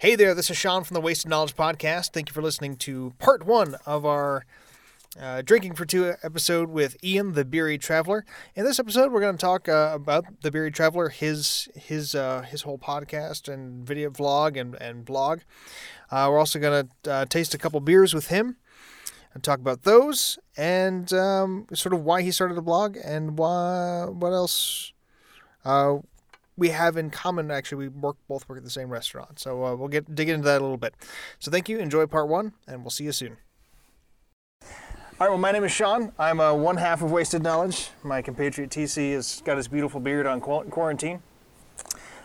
Hey there, this is Sean from the Wasted Knowledge Podcast. Thank you for listening to part one of our uh, Drinking for Two episode with Ian, the Beery Traveler. In this episode, we're going to talk uh, about the Beery Traveler, his his uh, his whole podcast and video vlog and, and blog. Uh, we're also going to uh, taste a couple beers with him and talk about those and um, sort of why he started the blog and why, what else uh, we have in common. Actually, we work both work at the same restaurant, so uh, we'll get dig into that a little bit. So thank you. Enjoy part one, and we'll see you soon. All right. Well, my name is Sean. I'm uh, one half of Wasted Knowledge. My compatriot TC has got his beautiful beard on qu- quarantine.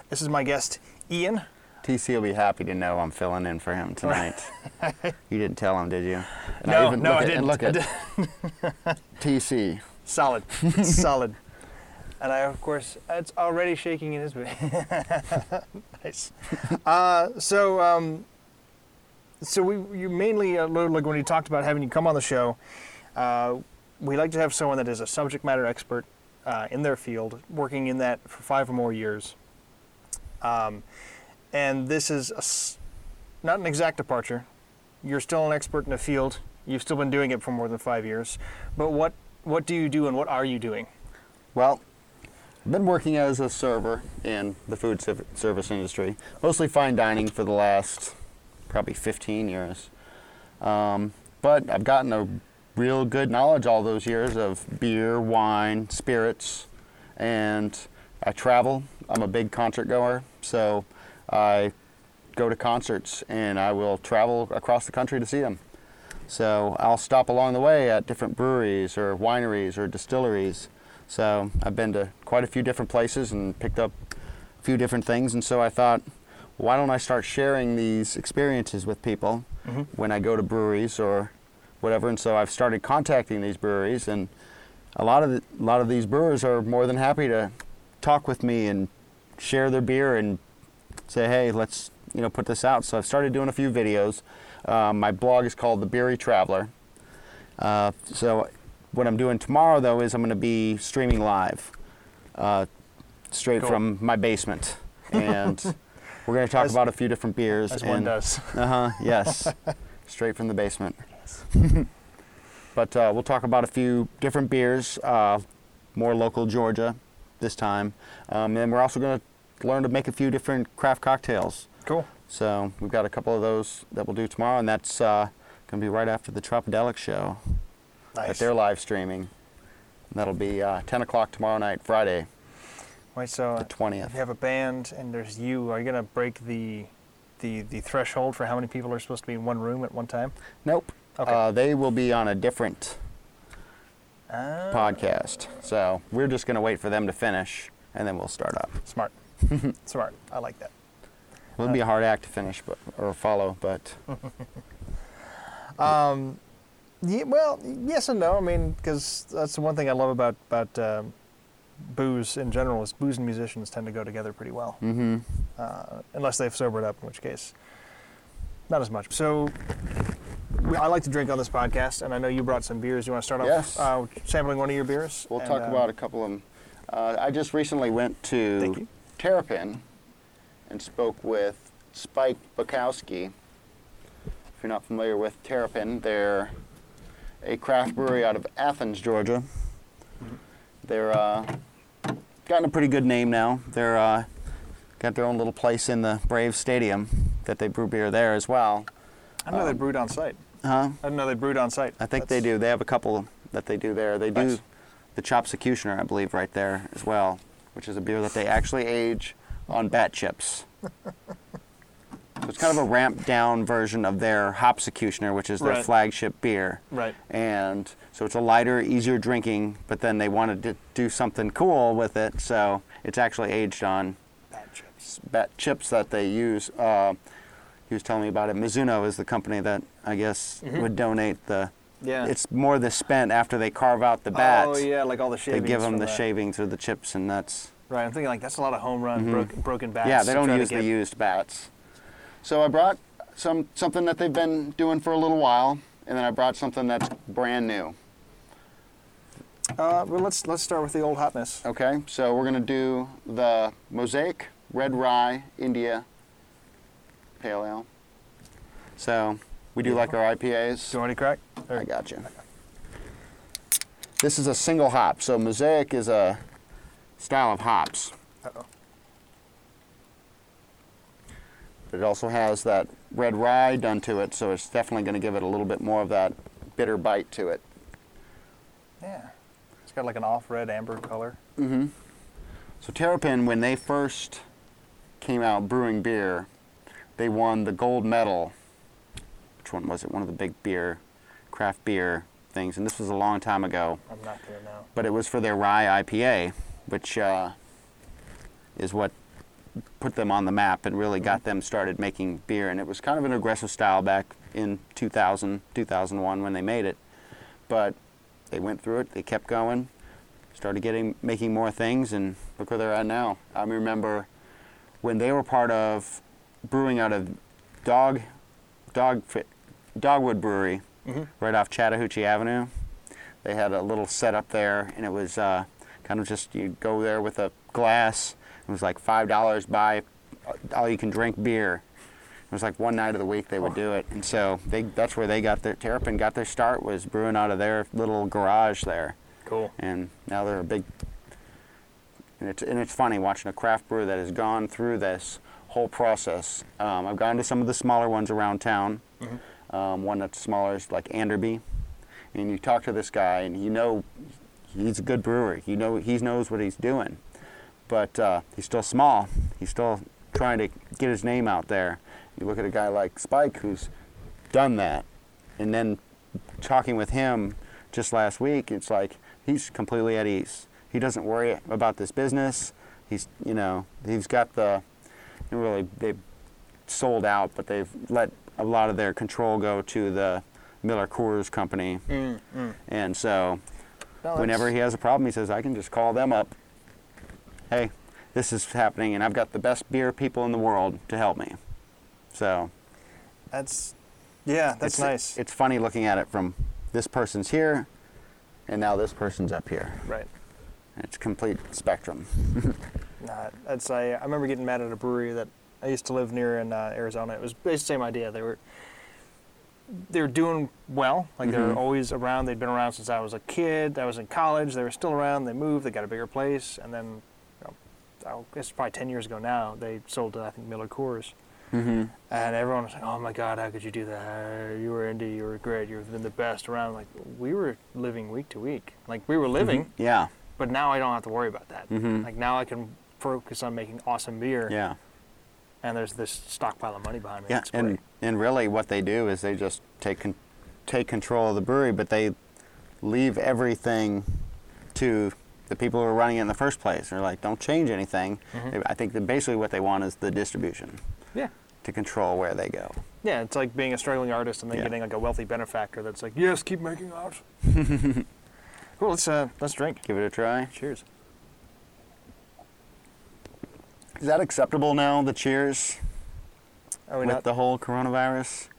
This is my guest Ian. TC will be happy to know I'm filling in for him tonight. you didn't tell him, did you? And No, even no, look I didn't. And look I at TC. Solid, solid. And I, of course, it's already shaking in his boot. nice. Uh, so, um, so we you mainly uh, like when you talked about having you come on the show, uh, we like to have someone that is a subject matter expert uh, in their field, working in that for five or more years. Um, and this is a s not an exact departure. You're still an expert in the field. You've still been doing it for more than five years. But what what do you do and what are you doing? Well, I've been working as a server in the food service industry, mostly fine dining for the last probably 15 years. Um, but I've gotten a real good knowledge all those years of beer, wine, spirits, and I travel. I'm a big concert goer, so I go to concerts and I will travel across the country to see them. So I'll stop along the way at different breweries or wineries or distilleries. So I've been to quite a few different places and picked up a few different things. And so I thought, why don't I start sharing these experiences with people Mhm. when I go to breweries or whatever? And so I've started contacting these breweries, and a lot of the, a lot of these brewers are more than happy to talk with me and share their beer and say, hey, let's you know put this out. So I've started doing a few videos. Um, my blog is called The Beery Traveler. Uh, so what I'm doing tomorrow though is I'm going to be streaming live, uh, straight Cool. from my basement, and we're going to talk As- about a few different beers. As and, one does. Uh huh. Yes. straight from the basement. but uh, we'll talk about a few different beers, uh, more local Georgia this time, um, and we're also going to learn to make a few different craft cocktails. Cool. So we've got a couple of those that we'll do tomorrow, and that's uh, going to be right after the Tropidelic show that they're live streaming. And That'll be uh, 10 o'clock tomorrow night, Friday, Wait, so the 20th. if 20th. you have a band and there's you, are you gonna break the the the threshold for how many people are supposed to be in one room at one time? Nope. Okay. Uh, they will be on a different Ah, podcast. So we're just going to wait for them to finish, and then we'll start up. Smart. Smart. I like that. It'll be a hard act to finish, but or follow, but Um, yeah, well, yes and no. I mean, because that's the one thing I love about about um, booze in general is booze and musicians tend to go together pretty well, hmm uh, unless they've sobered up, in which case, not as much. So. we- I like to drink on this podcast, and I know you brought some beers. You want to start off Yes. uh, sampling one of your beers? we'll And, talk um, about a couple of them. Uh, I just recently went to. Terrapin and spoke with Spike Buckowski. If you're not familiar with Terrapin, they're a craft brewery out of Athens, Georgia. They're uh, gotten a pretty good name now. They're uh, got their own little place in the Brave Stadium that they brew beer there as well. I know they um, brewed on site. Huh? I know they brewed on site. I think they do. They have a couple that they do there. They do Nice. the Chopsecutioner, I believe, right there as well, which is a beer that they actually age on bat chips. so it's kind of a ramped down version of their Hopsecutioner, which is their Right. flagship beer. Right. And so it's a lighter, easier drinking, but then they wanted to do something cool with it, so it's actually aged on Bad chips. bat chips that they use. Uh, he was telling me about it. Mizuno is the company that I guess Mhm. would donate the Yeah. it's more the spent after they carve out the bats. Oh yeah, like all the shavings. They give them the that. shavings or the chips, and that's Right. I'm thinking like that's a lot of home run Mhm. broken, broken bats. yeah. They don't use the used bats. So I brought some something that they've been doing for a little while, and then I brought something that's brand new. Uh, well, let's let's start with the old hotness. Okay, so we're gonna do the Mosaic Red Rye India pale ale. So we do like our IPAs. Do you want to crack? Or- I got you. This is a single hop. So Mosaic is a style of hops. Uh-oh. But it also has that red rye done to it, so it's definitely going to give it a little bit more of that bitter bite to it. Yeah. It's got like an off red amber color. Mm-hmm. So Terrapin, when they first came out brewing beer, they won the gold medal. Which one was it? One of the big beer, craft beer things, and this was a long time ago. I'm not gonna know. But it was for their rye IPA, which uh, is what put them on the map and really got them started making beer. And it was kind of an aggressive style back in 2000, 2001 when they made it. But they went through it. They kept going. Started getting making more things, and look where they're at now. I remember when they were part of brewing out of Dog Dog Dogwood Brewery, Mhm. right off Chattahoochee Avenue. They had a little setup there, and it was uh, kind of just you go there with a glass. It was like five dollars buy all you can drink beer. It was like one night of the week they would do it, and so they that's where they got their Terrapin got their start was brewing out of their little garage there, Cool. and now they're a big. And it's and it's funny watching a craft brewer that has gone through this whole process. Um, I've gone to some of the smaller ones around town. Um, one that's smaller is like Anderby, and you talk to this guy, and you know he's a good brewer. You know he knows what he's doing, but uh, he's still small. He's still trying to get his name out there. You look at a guy like Spike, who's done that, and then talking with him just last week, it's like he's completely at ease. He doesn't worry about this business. He's, you know, he's got the, really, they've sold out, but they've let a lot of their control go to the Miller Coors company. Mm, mm. And so No, whenever he has a problem, he says, I can just call them up. Hey, this is happening, and I've got the best beer people in the world to help me. So That's, yeah, that's it's, nice. It's funny looking at it from this person's here, and now this person's up here. right. It's complete spectrum. Nah, that's I, I remember getting mad at a brewery that I used to live near in uh, Arizona. It was basically the same idea. They were they were doing well. Like they were Mhm. always around. They'd been around since I was a kid. I was in college. They were still around. They moved. They got a bigger place, and then you know, I guess probably ten years ago now they sold to I think Miller Coors. Mm-hmm. And everyone was like, "Oh my God, how could you do that? You were indie. You were great. You've been the best around." Like we were living week to week. Like we were living, Yeah. but now I don't have to worry about that. Mhm. Like now I can focus on making awesome beer, Yeah. and there's this stockpile of money behind me. Yeah. And great. and really, what they do is they just take con- take control of the brewery, but they leave everything to the people who are running it in the first place. They're like, don't change anything. Mhm. I think that basically what they want is the distribution yeah, to control where they go. yeah. It's like being a struggling artist and then Yeah. getting like a wealthy benefactor that's like, "Yes, keep making art." cool. Let's uh, let's drink. Give it a try. Cheers. Is that acceptable now? The cheers Are we with not? the whole coronavirus?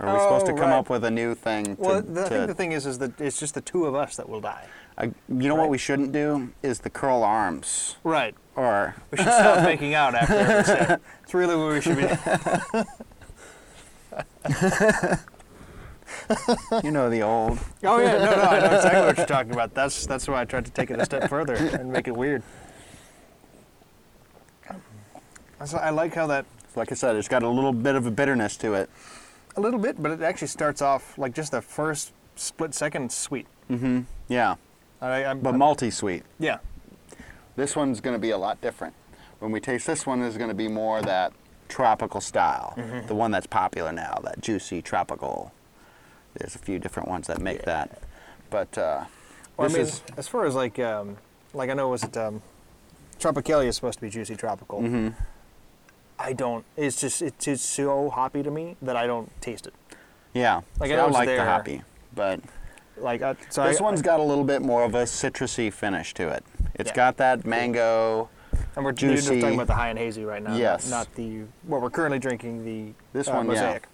Or are we supposed to Oh, come right. up with a new thing? To, well, the, I think the thing is, is that it's just the two of us that will die. I- you know right. what we shouldn't do is the curl arms. Right. Or We should stop making out after every. It's really what we should be. you know the old. Oh yeah, no, no, I know exactly what you're talking about. That's that's why I tried to take it a step further and make it weird. I like how that Like I said, it's got a little bit of a bitterness to it. A little bit, but it actually starts off like just the first split second sweet. Mm-hmm. Yeah, I, I'm, but multi-sweet. yeah, This one's going to be a lot different. When we taste this one, there's going to be more that tropical style, Mm-hmm. the one that's popular now, that juicy tropical. There's a few different ones that make Yeah. that, but uh, Well, this I mean, is as far as like um, like I know was it um, Tropicalia is supposed to be juicy tropical. mhm. I don't. It's just it's, it's so hoppy to me that I don't taste it. yeah. Like, so I I like there. the hoppy, but Like I, so this I, one's got a little bit more of a citrusy finish to it. It's Yeah. got that mango. and we're you're just talking about the high and hazy right now. Yes. Not, the what we're currently drinking. The This uh, one, yeah. mosaic.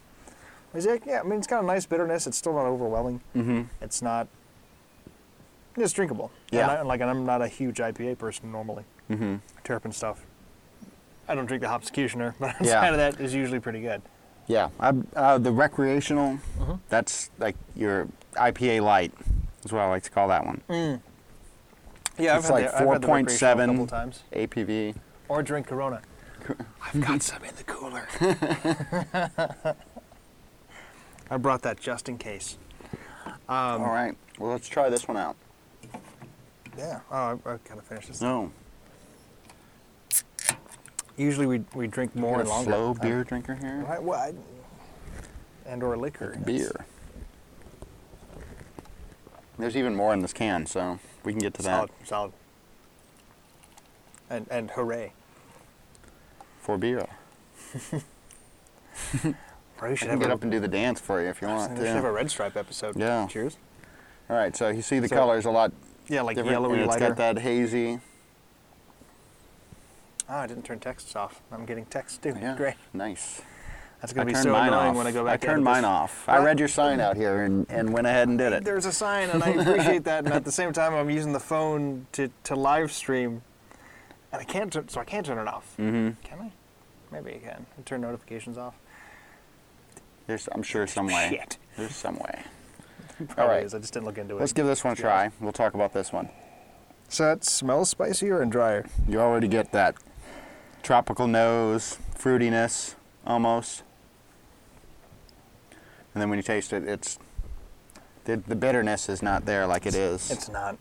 Mosaic, yeah. I mean, it's got a nice bitterness. It's still not overwhelming. Mm-hmm. It's not. It's drinkable. Yeah. And I, like, and I'm not a huge IPA person normally. Mm-hmm. Stuff. I don't drink the Hopsecutioner, but outside Yeah. of that is usually pretty good. Yeah, I, uh, the recreational, Mhm. that's like your IPA light, is what I like to call that one. Yeah, It's I've like had the, I've had the recreational 4.7. couple times. ABV. Or drink Corona. I've got some in the cooler. I brought that just in case. Um, All right, well, let's try this one out. Yeah. Oh, I, I kind of finished this. No, Usually we, we drink more and longer. slow Uh, beer drinker here. I, well, I, and or liquor. That's- Beer. There's even more in this can, so we can get to Solid, that solid. And and hooray! for beer. Probably I should can have get a, up and do the dance for you if you want. we should have a red stripe episode. Yeah. Cheers. All right, so you see the So- colors a lot Yeah, like different. yellowy and it's lighter. got that hazy. Oh, I didn't turn texts off. I'm getting texts too. Yeah, Great. nice. That's gonna be turned so mine annoying off. when I go back. I turned mine this. off. I read your sign out here and, and went ahead and did it. There's a sign, and I appreciate that. And at the same time, I'm using the phone to, to live stream, and I can't. Turn, so I can't turn it off. Mm-hmm. Can I? Maybe I can. I turn notifications off. There's, I'm sure some way. Shit. There's some way. Probably right. is. I just didn't look into it. Let's give this one a try. We'll talk about this one. So that smells spicier and drier. You already get that tropical nose, fruitiness, almost. And then when you taste it, it's the, the bitterness is not there like it is. It's not.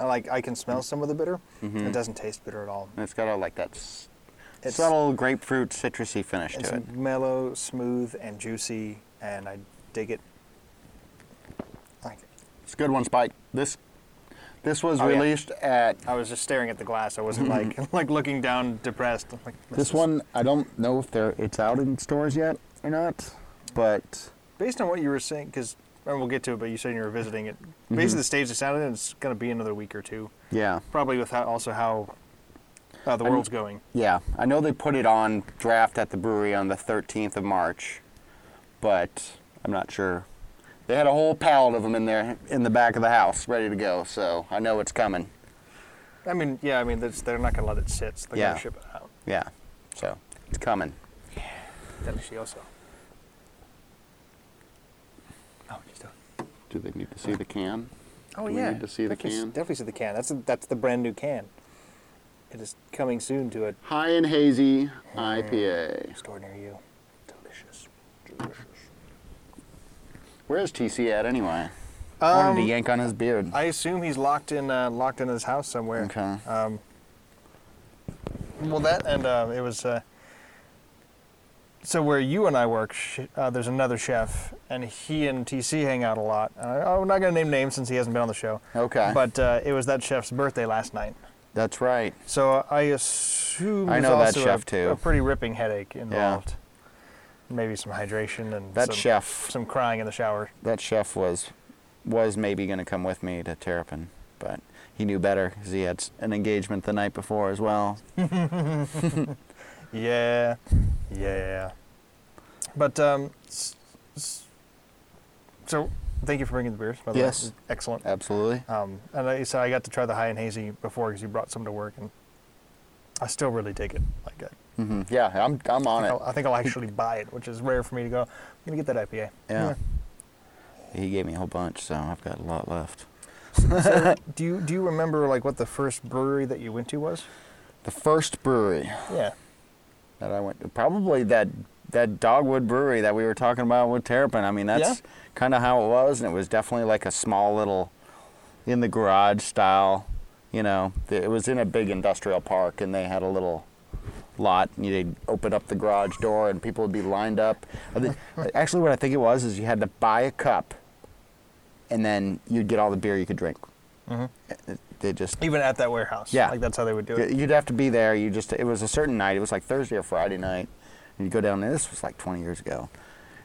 I like. I can smell some of the bitter. Mhm. It doesn't taste bitter at all. And it's got a, like that s- It's subtle grapefruit citrusy finish to it. It's mellow, smooth, and juicy, and I dig it. I like it. It's a good one, Spike. This this was Oh, yeah. released at I was just staring at the glass. I wasn't like like looking down, depressed. I'm like, this is- one. I don't know if they're it's out in stores yet or not, but Based on what you were saying, because and we'll get to it, but you said you were visiting it. Mm-hmm. Basically, the stage it sounded in, it's going to be another week or two. yeah. Probably with how, also how uh, the I'm- world's going. Yeah, I know they put it on draft at the brewery on the 13th of March, but I'm not sure. They had a whole pallet of them in there in the back of the house, ready to go. So I know it's coming. I mean, yeah, I mean, that's, they're not going to let it sit. So they're Yeah. going to ship it out. Yeah, so it's coming. Delicioso. Oh, just a- Do they need to see the can? Oh Do we yeah, need to see the definitely, can? Definitely see the can. That's that's the brand new can. It is coming soon to a High and hazy IPA. store near you. Delicious. Delicious. Where's TC at anyway? Wanted to Um, yank on his beard. I assume he's locked in uh, locked in his house somewhere. Okay. Um, well, that and uh, it was. Uh, so where you and I work, uh, there's another chef, and he and TC hang out a lot. And I, I'm not going to name names since he hasn't been on the show. Okay. But uh, it was that chef's birthday last night. That's right. So I assume I know that chef, a, too. a pretty ripping headache involved. Maybe some hydration and That some, chef. some crying in the shower. that chef was was maybe going to come with me to Terrapin, but he knew better because he had an engagement the night before as well. Yeah, yeah. But um, so thank you for bringing the beers. By the Yes. way, excellent. Absolutely. Um, and I, so I got to try the high and hazy before because you brought some to work, and I still really dig it. Like I, hmm Yeah, I'm I'm on I, it. I'll, I think I'll actually buy it, which is rare for me to go. I'm gonna get that IPA. Yeah. He gave me a whole bunch, so I've got a lot left. So do you do you remember like what the first brewery that you went to was? The first brewery Yeah. that I went to, probably that that Dogwood Brewery that we were talking about with Terrapin. I mean, that's Yeah. kind of how it was, and it was definitely like a small little in the garage style. You know, it was in a big industrial park, and they had a little lot. And they'd open up the garage door, and people would be lined up. Actually, what I think it was is you had to buy a cup, and then you'd get all the beer you could drink. hmm They just Even at that warehouse. Yeah. Like that's how they would do it. You'd have to be there. You just it was a certain night. It was like Thursday or Friday night. And you go down there. This was like 20 years ago.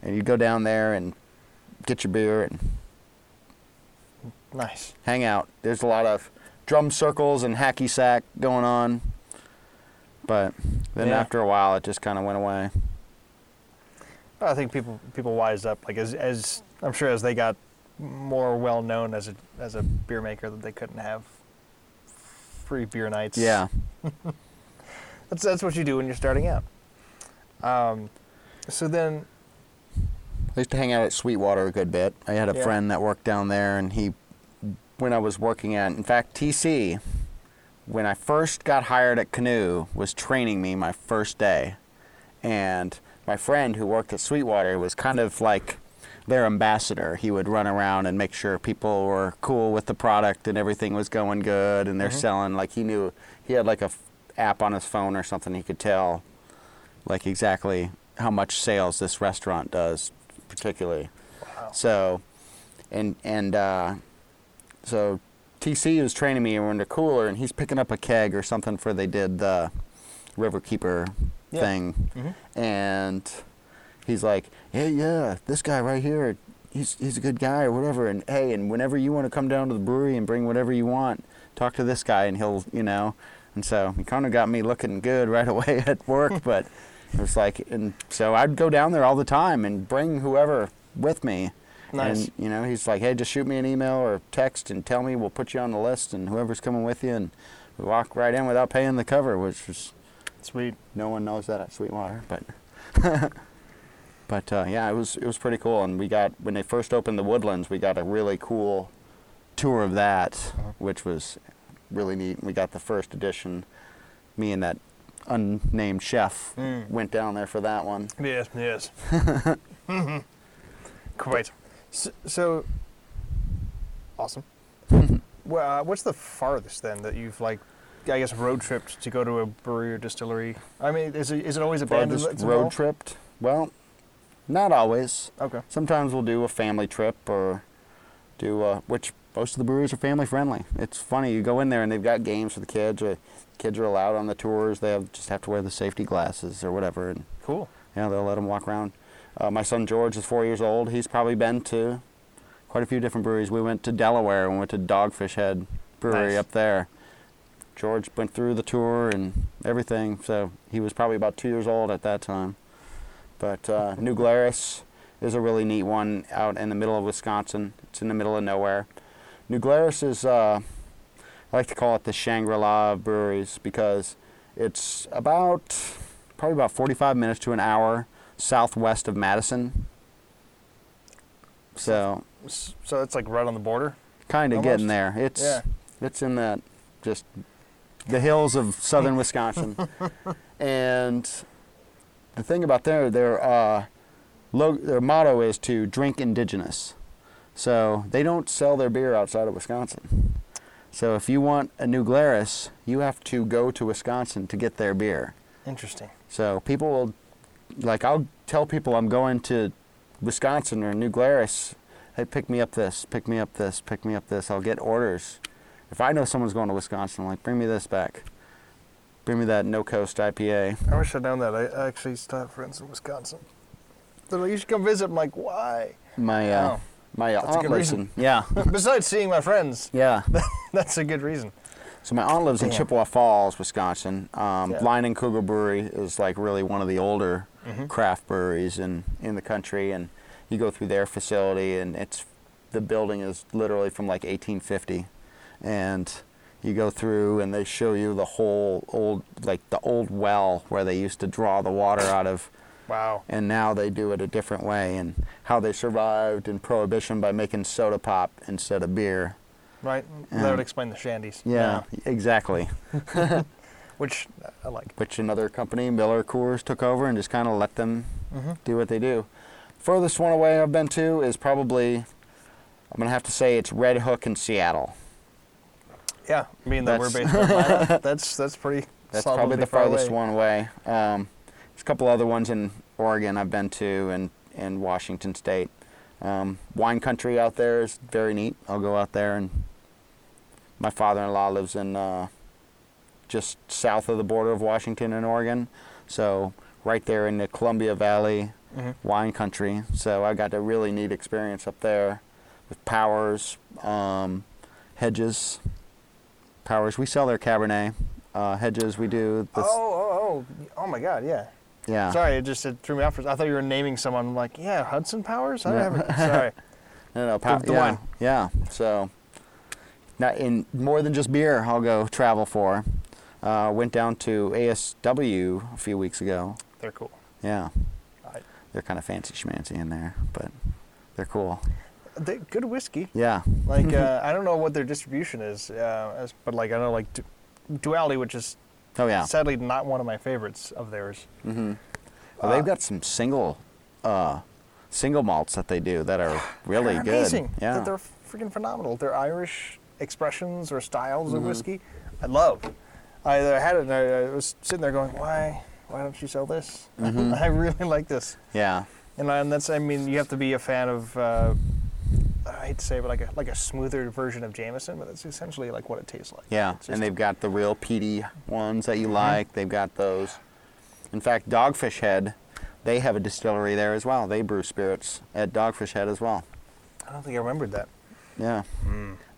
And you'd go down there and get your beer and Nice. hang out. There's a lot of drum circles and hacky sack going on. But then Yeah. after a while, it just kind of went away. I think people people wised up. Like as as I'm sure as they got more well known as a as a beer maker that they couldn't have free beer nights. Yeah. That's that's what you do when you're starting out. Um, so then, I used to hang out at Sweetwater a good bit. I had a Yeah. friend that worked down there, and he, when I was working at, in fact, TC, when I first got hired at Canoe, was training me my first day, and my friend who worked at Sweetwater was kind of like their ambassador. He would run around and make sure people were cool with the product and everything was going good, and they're Mhm. selling like he knew he had like a f- app on his phone or something he could tell like exactly how much sales this restaurant does particularly wow. so and and uh, so tc was training me and we're in the cooler and he's picking up a keg or something for they did the riverkeeper Yeah. thing Mhm. and he's like hey yeah this guy right here he's, he's a good guy or whatever and hey and whenever you want to come down to the brewery and bring whatever you want talk to this guy and he'll you know and so he kind of got me looking good right away at work but it was like and so i'd go down there all the time and bring whoever with me Nice. and you know he's like hey just shoot me an email or text and tell me we'll put you on the list and whoever's coming with you and we walk right in without paying the cover which was Sweet. no one knows that at Sweetwater, but but uh, yeah, it was it was pretty cool. And we got when they first opened the Woodlands, we got a really cool tour of that, Uh-huh. which was really neat. We got the first edition. Me and that unnamed chef Mm. went down there for that one. Yes, yes. Mhm. Great. So, so awesome. well, uh, what's the farthest then that you've like, I guess, road tripped to go to a brewery or distillery? I mean, is it, is it always a band Farthest road involved? tripped? Well, not always. Okay. Sometimes we'll do a family trip or do uh, which most of the breweries are family friendly. It's funny you go in there and they've got games for the kids. Or kids are allowed on the tours. They have just have to wear the safety glasses or whatever, and Cool. yeah, they'll let them walk around. Uh, my son George is four years old. He's probably been to quite a few different breweries. We went to Delaware and went to Dogfish Head Brewery Nice. up there. George went through the tour and everything, so he was probably about two years old at that time. But uh, New Glarus is a really neat one out in the middle of Wisconsin. It's in the middle of nowhere. New Glarus is, uh, I like to call it the Shangri-La of breweries because it's about, probably about 45 minutes to an hour southwest of Madison. So So it's like right on the border. kind of getting there. It's Yeah. it's in that just the hills of southern Wisconsin. and the thing about their their uh, log- their motto is to drink indigenous. So they don't sell their beer outside of Wisconsin. So if you want a New Glarus, you have to go to Wisconsin to get their beer. Interesting. So people will, like, I'll tell people I'm going to Wisconsin or New Glarus. Hey, pick me up this, pick me up this, pick me up this. I'll get orders. If I know someone's going to Wisconsin, I'm like, bring me this back. Bring me that No Coast IPA. I wish I'd known that. I actually still have friends in Wisconsin. They're like, you should come visit. I'm like, why? My uh, Oh, my that's aunt lives reason. in yeah Besides seeing my friends, yeah. that's a good reason. So my aunt lives in Chippewa Falls, Wisconsin. Um, Yeah. Leinenkugel Brewery is like really one of the older Mhm. craft breweries in, in the country, and you go through their facility, and it's the building is literally from like 1850, and you go through and they show you the whole old like the old well where they used to draw the water out of Wow. and now they do it a different way and how they survived in prohibition by making soda pop instead of beer Right. Um, that would explain the shandies. yeah, exactly Which I like. which another company, Miller Coors, took over and just kind of let them Mm-hmm. do what they do. Furthest one away I've been to is probably, I'm gonna have to say it's Redhook in Seattle. Yeah. I Being that we're based in Atlanta, that's that's pretty. That's probably the far farthest away. one away. Um, there's a couple other ones in Oregon I've been to and in Washington State. Um, wine country out there is very neat. I'll go out there and my father-in-law lives in uh, just south of the border of Washington and Oregon, so right there in the Columbia Valley Mhm. wine country. So I got a really neat experience up there with Powers, um, Hedges. Powers, we sell their Cabernet. Uh, Hedges, we do. Oh, This, oh, oh, oh my God! Yeah. yeah. Sorry, it just it threw me off. I thought you were naming someone. I'm like, yeah, Hudson Powers. I Yeah. haven't. Sorry. No, no, pow- The- the yeah, wine. Yeah. So, not in more than just beer, I'll go travel for. Uh, went down to ASW a few weeks ago. They're cool. Yeah, I, they're kind of fancy schmancy in there, but they're cool. they, good whiskey. Yeah. Like uh, I don't know what their distribution is, uh, as, but like I know like Du- Duality, which is Oh yeah. sadly not one of my favorites of theirs. Mm-hmm. Well, they've Uh, got some single, uh, single malts that they do that are really They're good. Amazing. Yeah. They're, they're freaking phenomenal. They're Irish expressions or styles of Mhm. whiskey. I love. I I had it and I, I was sitting there going, why, why don't you sell this? Mhm. I really like this. yeah. And, I- and that's, I mean, you have to be a fan of, uh, I hate to say it, but like a, like a smoother version of Jameson, but it's essentially like what it tastes like. Yeah, and they've got the real peaty ones that you Mhm. like. They've got those. In fact, Dogfish Head, they have a distillery there as well. They brew spirits at Dogfish Head as well. I don't think I remembered that. Yeah.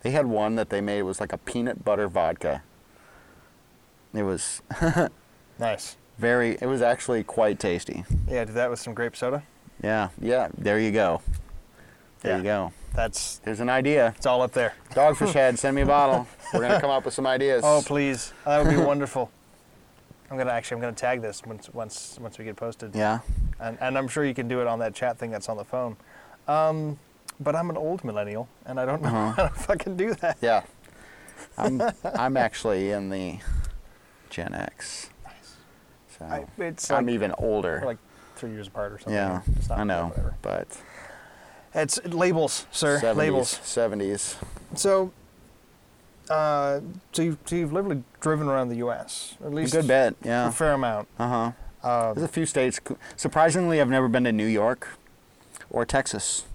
They had one that they made it was like a peanut butter vodka. It was Nice. very it was actually quite tasty. Yeah, do that with some grape soda. Yeah. Yeah, there you go. There Yeah. you go. That's There's an idea. it's all up there. Dogfish Head, send me a bottle. We're going to come up with some ideas. Oh, please. That would be wonderful. I'm gonna actually I'm gonna tag this once once once we get posted. Yeah. And, and I'm sure you can do it on that chat thing that's on the phone. Um, but I'm an old millennial and I don't know Uh-huh. how to fucking do that. Yeah. I'm I'm actually in the Gen X. Nice. So I, it's I'm like, even older. we're like three years apart or something. yeah, I know, but It's labels, sir. 70s, Labels. 70s. So, uh, so you've, so you've literally driven around the U.S. At least A good bit, a yeah. fair amount. Uh huh. Uh, There's a few states. Surprisingly, I've never been to New York or Texas,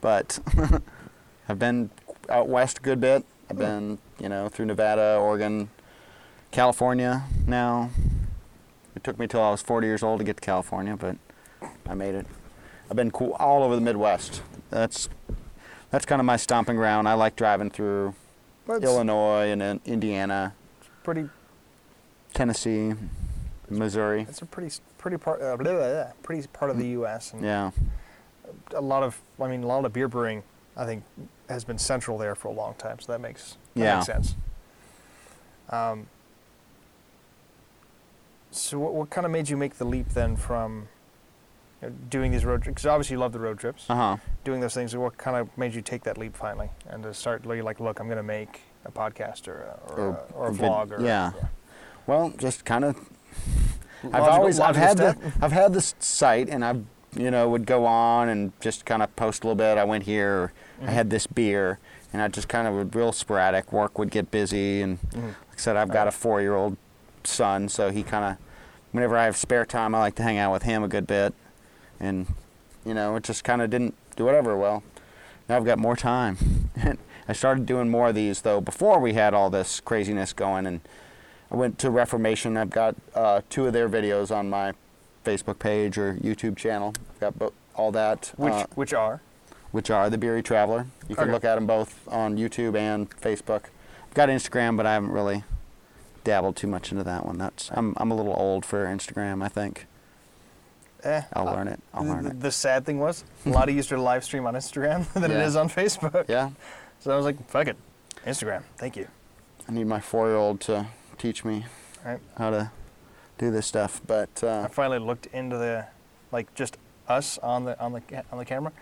but I've been out west a good bit. I've been, you know, through Nevada, Oregon, California now. It took me till I was 40 years old to get to California, but I made it. I've been cool all over the Midwest. That's that's kind of my stomping ground. I like driving through Illinois and then Indiana, pretty. Tennessee, Missouri. It's a pretty pretty part uh, blah, blah, blah, pretty part of the U.S. and Yeah. a lot of I mean a lot of beer brewing I think has been central there for a long time, so that makes that Yeah. makes sense. Um, so what, what kind of made you make the leap then from you know, doing these road trips? Because obviously you love the road trips, Uh huh. doing those things. What kind of made you take that leap finally and to start like, look, I'm going to make a podcast or a, or, Or a, or a vid- vlog or yeah. Well, just kind of. I've always I've had step. the I've had this site and I've you know would go on and just kind of post a little bit. I went here. Or I had this beer, and I just kind of would real sporadic. Work would get busy, and Mhm. like I said, I've got a four-year-old son, so he kind of whenever I have spare time, I like to hang out with him a good bit, and you know it just kind of didn't do whatever. Well, now I've got more time. I started doing more of these though before we had all this craziness going, and I went to Reformation. I've got uh, two of their videos on my Facebook page or YouTube channel. I've got bo- all that, Which uh, which are which are the Beery Traveler. You can Okay. look at them both on YouTube and Facebook. I've got Instagram, but I haven't really dabbled too much into that one. That's I'm I'm a little old for Instagram. I think eh, I'll uh, learn it. I'll the, learn it. the sad thing was a lot easier to live stream on Instagram than it Yeah. is on Facebook. Yeah, So I was like, fuck it, Instagram. Thank you. I need my four-year-old to teach me Right. how to do this stuff. But I uh, finally looked into the, like just us on the on the on the camera.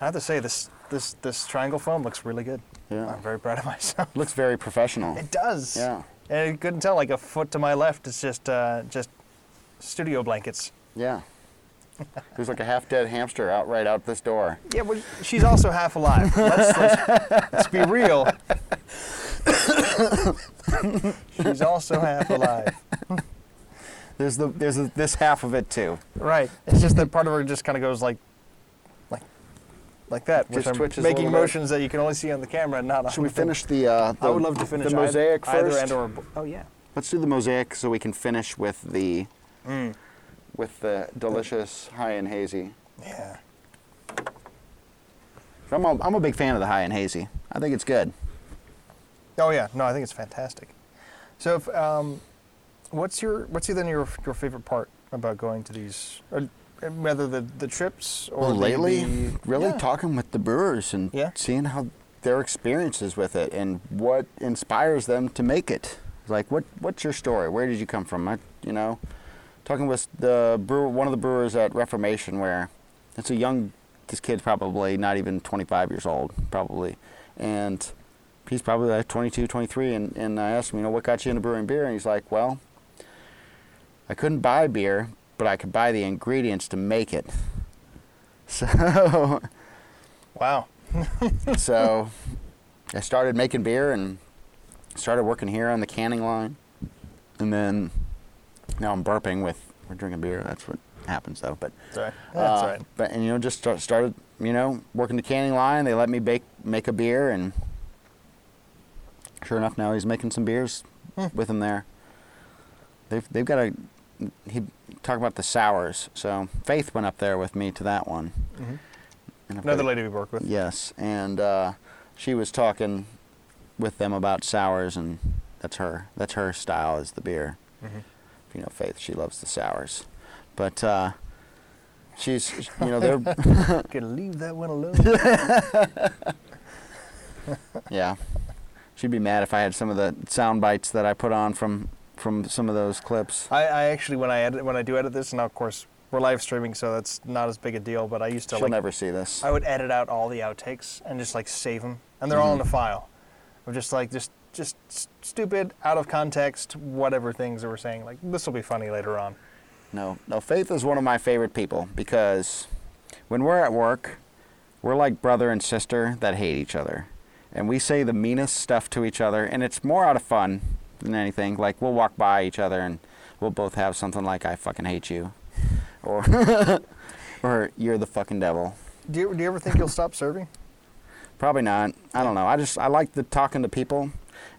I have to say this this this triangle foam looks really good. yeah, I'm very proud of myself. looks very professional. It does. Yeah, And you couldn't tell like a foot to my left it's just uh, just studio blankets. yeah. There's like a half-dead hamster out right out this door. Yeah, but she's also half alive. Let's, let's, let's be real. she's also half alive. There's the there's a, this half of it too. Right. It's just that part of her just kind of goes like, like that. which Just I'm making little bit. motions that you can only see on the camera and not on Should we finish the, uh, the I would love to finish the mosaic either, first? and or oh yeah. Let's do the mosaic so we can finish with the Mm. with the delicious high and hazy. Yeah. I'm a, I'm a big fan of the high and hazy. I think it's good. Oh yeah. No, I think it's fantastic. So, if, um, what's your what's then your your favorite part about going to these, or whether the the trips or Well, lately, the- really yeah. talking with the brewers and Yeah. seeing how their experiences with it and what inspires them to make it. Like, "What? What's your story? Where did you come from?" I, you know, talking with the brewer, one of the brewers at Reformation, where it's a young. This kid's probably not even 25 years old, probably, and he's probably like 22, 23. And, and I asked him, you know, what got you into brewing beer? And he's like, well, I couldn't buy beer, but I could buy the ingredients to make it. So, Wow. so I started making beer and started working here on the canning line. And then now I'm burping with, we're drinking beer. That's what happens though. But Sorry. That's uh, right. But and you know, just start, started you know working the canning line. They let me bake make a beer, and sure enough, now he's making some beers Hmm. with him there. They've they've got a he talk about the sours. So Faith went up there with me to that one. Mhm. And Another lady we work with. Yes, and uh, she was talking with them about sours, and that's her that's her style is the beer Mhm. you know Faith. She loves the sours, but uh, she's you know they're Gonna leave that one alone. yeah. She'd be mad if I had some of the sound bites that I put on from from some of those clips. I, I actually when I edit when I do edit this, and of course we're live streaming, so that's not as big a deal. But I used to She'll like never see this. I would edit out all the outtakes and just like save them, and they're all in Mhm. a file. Of just like just just stupid, out of context, whatever things that we're saying. Like this will be funny later on. No, no. Faith is one of my favorite people because when we're at work, we're like brother and sister that hate each other, and we say the meanest stuff to each other, and it's more out of fun than anything. Like we'll walk by each other and we'll both have something like "I fucking hate you," or or "You're the fucking devil." Do you, do you ever think you'll stop serving? Probably not. I don't know. I just I like the talking to people,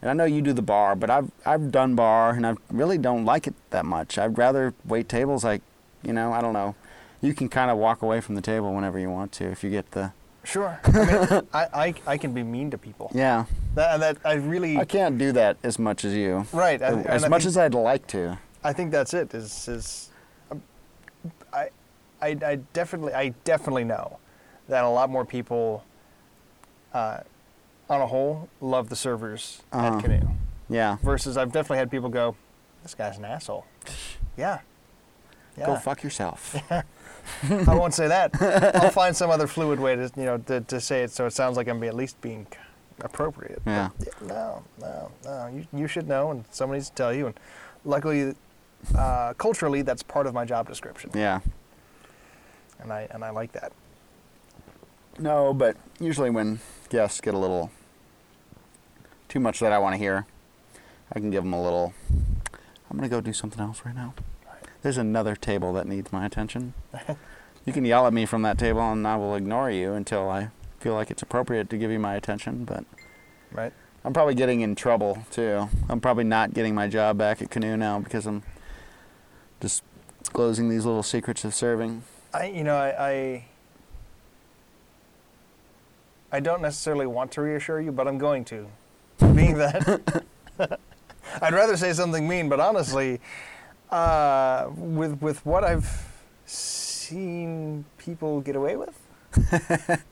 and I know you do the bar, but I've I've done bar, and I really don't like it that much. I'd rather wait tables. Like, you know, I don't know. You can kind of walk away from the table whenever you want to if you get the. Sure. I, mean, I, I, I can be mean to people. Yeah, That, and that I really I can't do that as much as you. right. I, As much think, as I'd like to. I think that's it. Is is um, I, I I definitely I definitely know that a lot more people, uh, on a whole, love the servers Uh-huh. at Canoe. Yeah. Versus, I've definitely had people go, "This guy's an asshole." Yeah. Yeah. Go fuck yourself. I won't say that. I'll find some other fluid way to you know to, to say it so it sounds like I'm at least being appropriate. But Yeah. no, no, no. You you should know, and somebody needs to tell you. And luckily, uh, culturally, that's part of my job description, Yeah. and I and I like that. No, but usually when guests get a little too much that I want to hear, I can give them a little. I'm gonna go do something else right now. There's another table that needs my attention. you can yell at me from that table, and I will ignore you until I feel like it's appropriate to give you my attention. But Right. I'm probably getting in trouble too. I'm probably not getting my job back at Canoe now because I'm just disclosing these little secrets of serving. I you know I. I I don't necessarily want to reassure you, but I'm going to. Being that, I'd rather say something mean, but honestly, uh, with with what I've seen people get away with,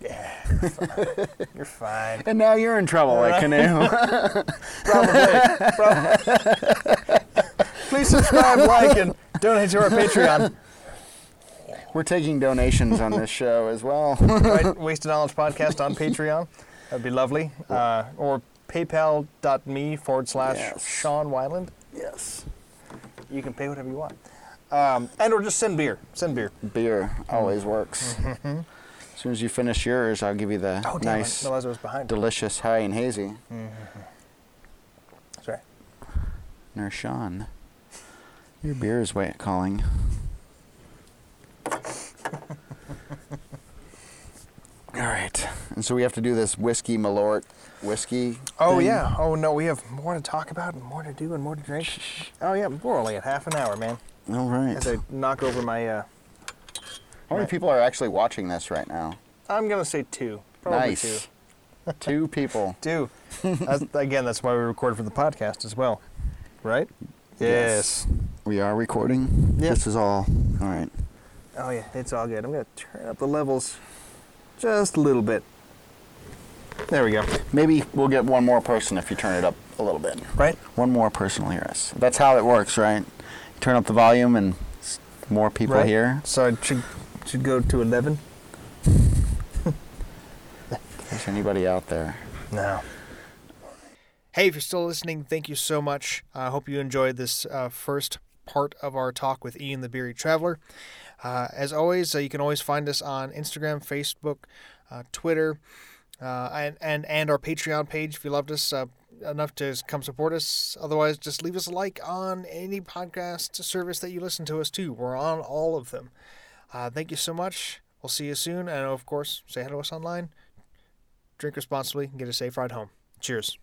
yeah, you're fine. You're fine. And now you're in trouble at Canoe. Probably. probably. Please subscribe, like, and donate to our Patreon. We're taking donations on this show as well. right? Wasted Knowledge Podcast on Patreon. That'd be lovely. Uh, or paypal.me forward slash Yes. Sean Wyland. yes. You can pay whatever you want. Um, and or just send beer. Send beer. Beer always works. As soon as you finish yours, I'll give you the Mm-hmm. Oh, damn. nice, I realized was behind. delicious high and hazy. That's right. Nurse Sean, your beer is wait calling. All right, and so we have to do this whiskey Malort whiskey. Oh, thing? yeah. Oh, no. We have more to talk about and more to do and more to drink. Oh, yeah. We're only at half an hour, man. All right. As I knock over my. Uh, How many people are actually watching this right now? I'm going to say two. Probably nice. Two people. two. Two. that's, again, that's why we record for the podcast as well. Right? Yes. We are recording. This is all. All right. Oh yeah, it's all good. I'm gonna turn up the levels just a little bit. There we go. Maybe we'll get one more person if you turn it up a little bit. Right? One more person will hear us. That's how it works, right? You turn up the volume and s- more people Right. hear. So it should should go to eleven. Is anybody out there. No. Hey, if you're still listening, thank you so much. I hope you enjoyed this uh, first part of our talk with Ian the Beery Traveler. Uh, as always, uh, you can always find us on Instagram, Facebook, uh, Twitter, uh, and, and and our Patreon page if you loved us uh, enough to come support us. Otherwise, just leave us a like on any podcast service that you listen to us to. We're on all of them. Uh, thank you so much. We'll see you soon, and of course, say hi to us online. Drink responsibly and get a safe ride home. Cheers.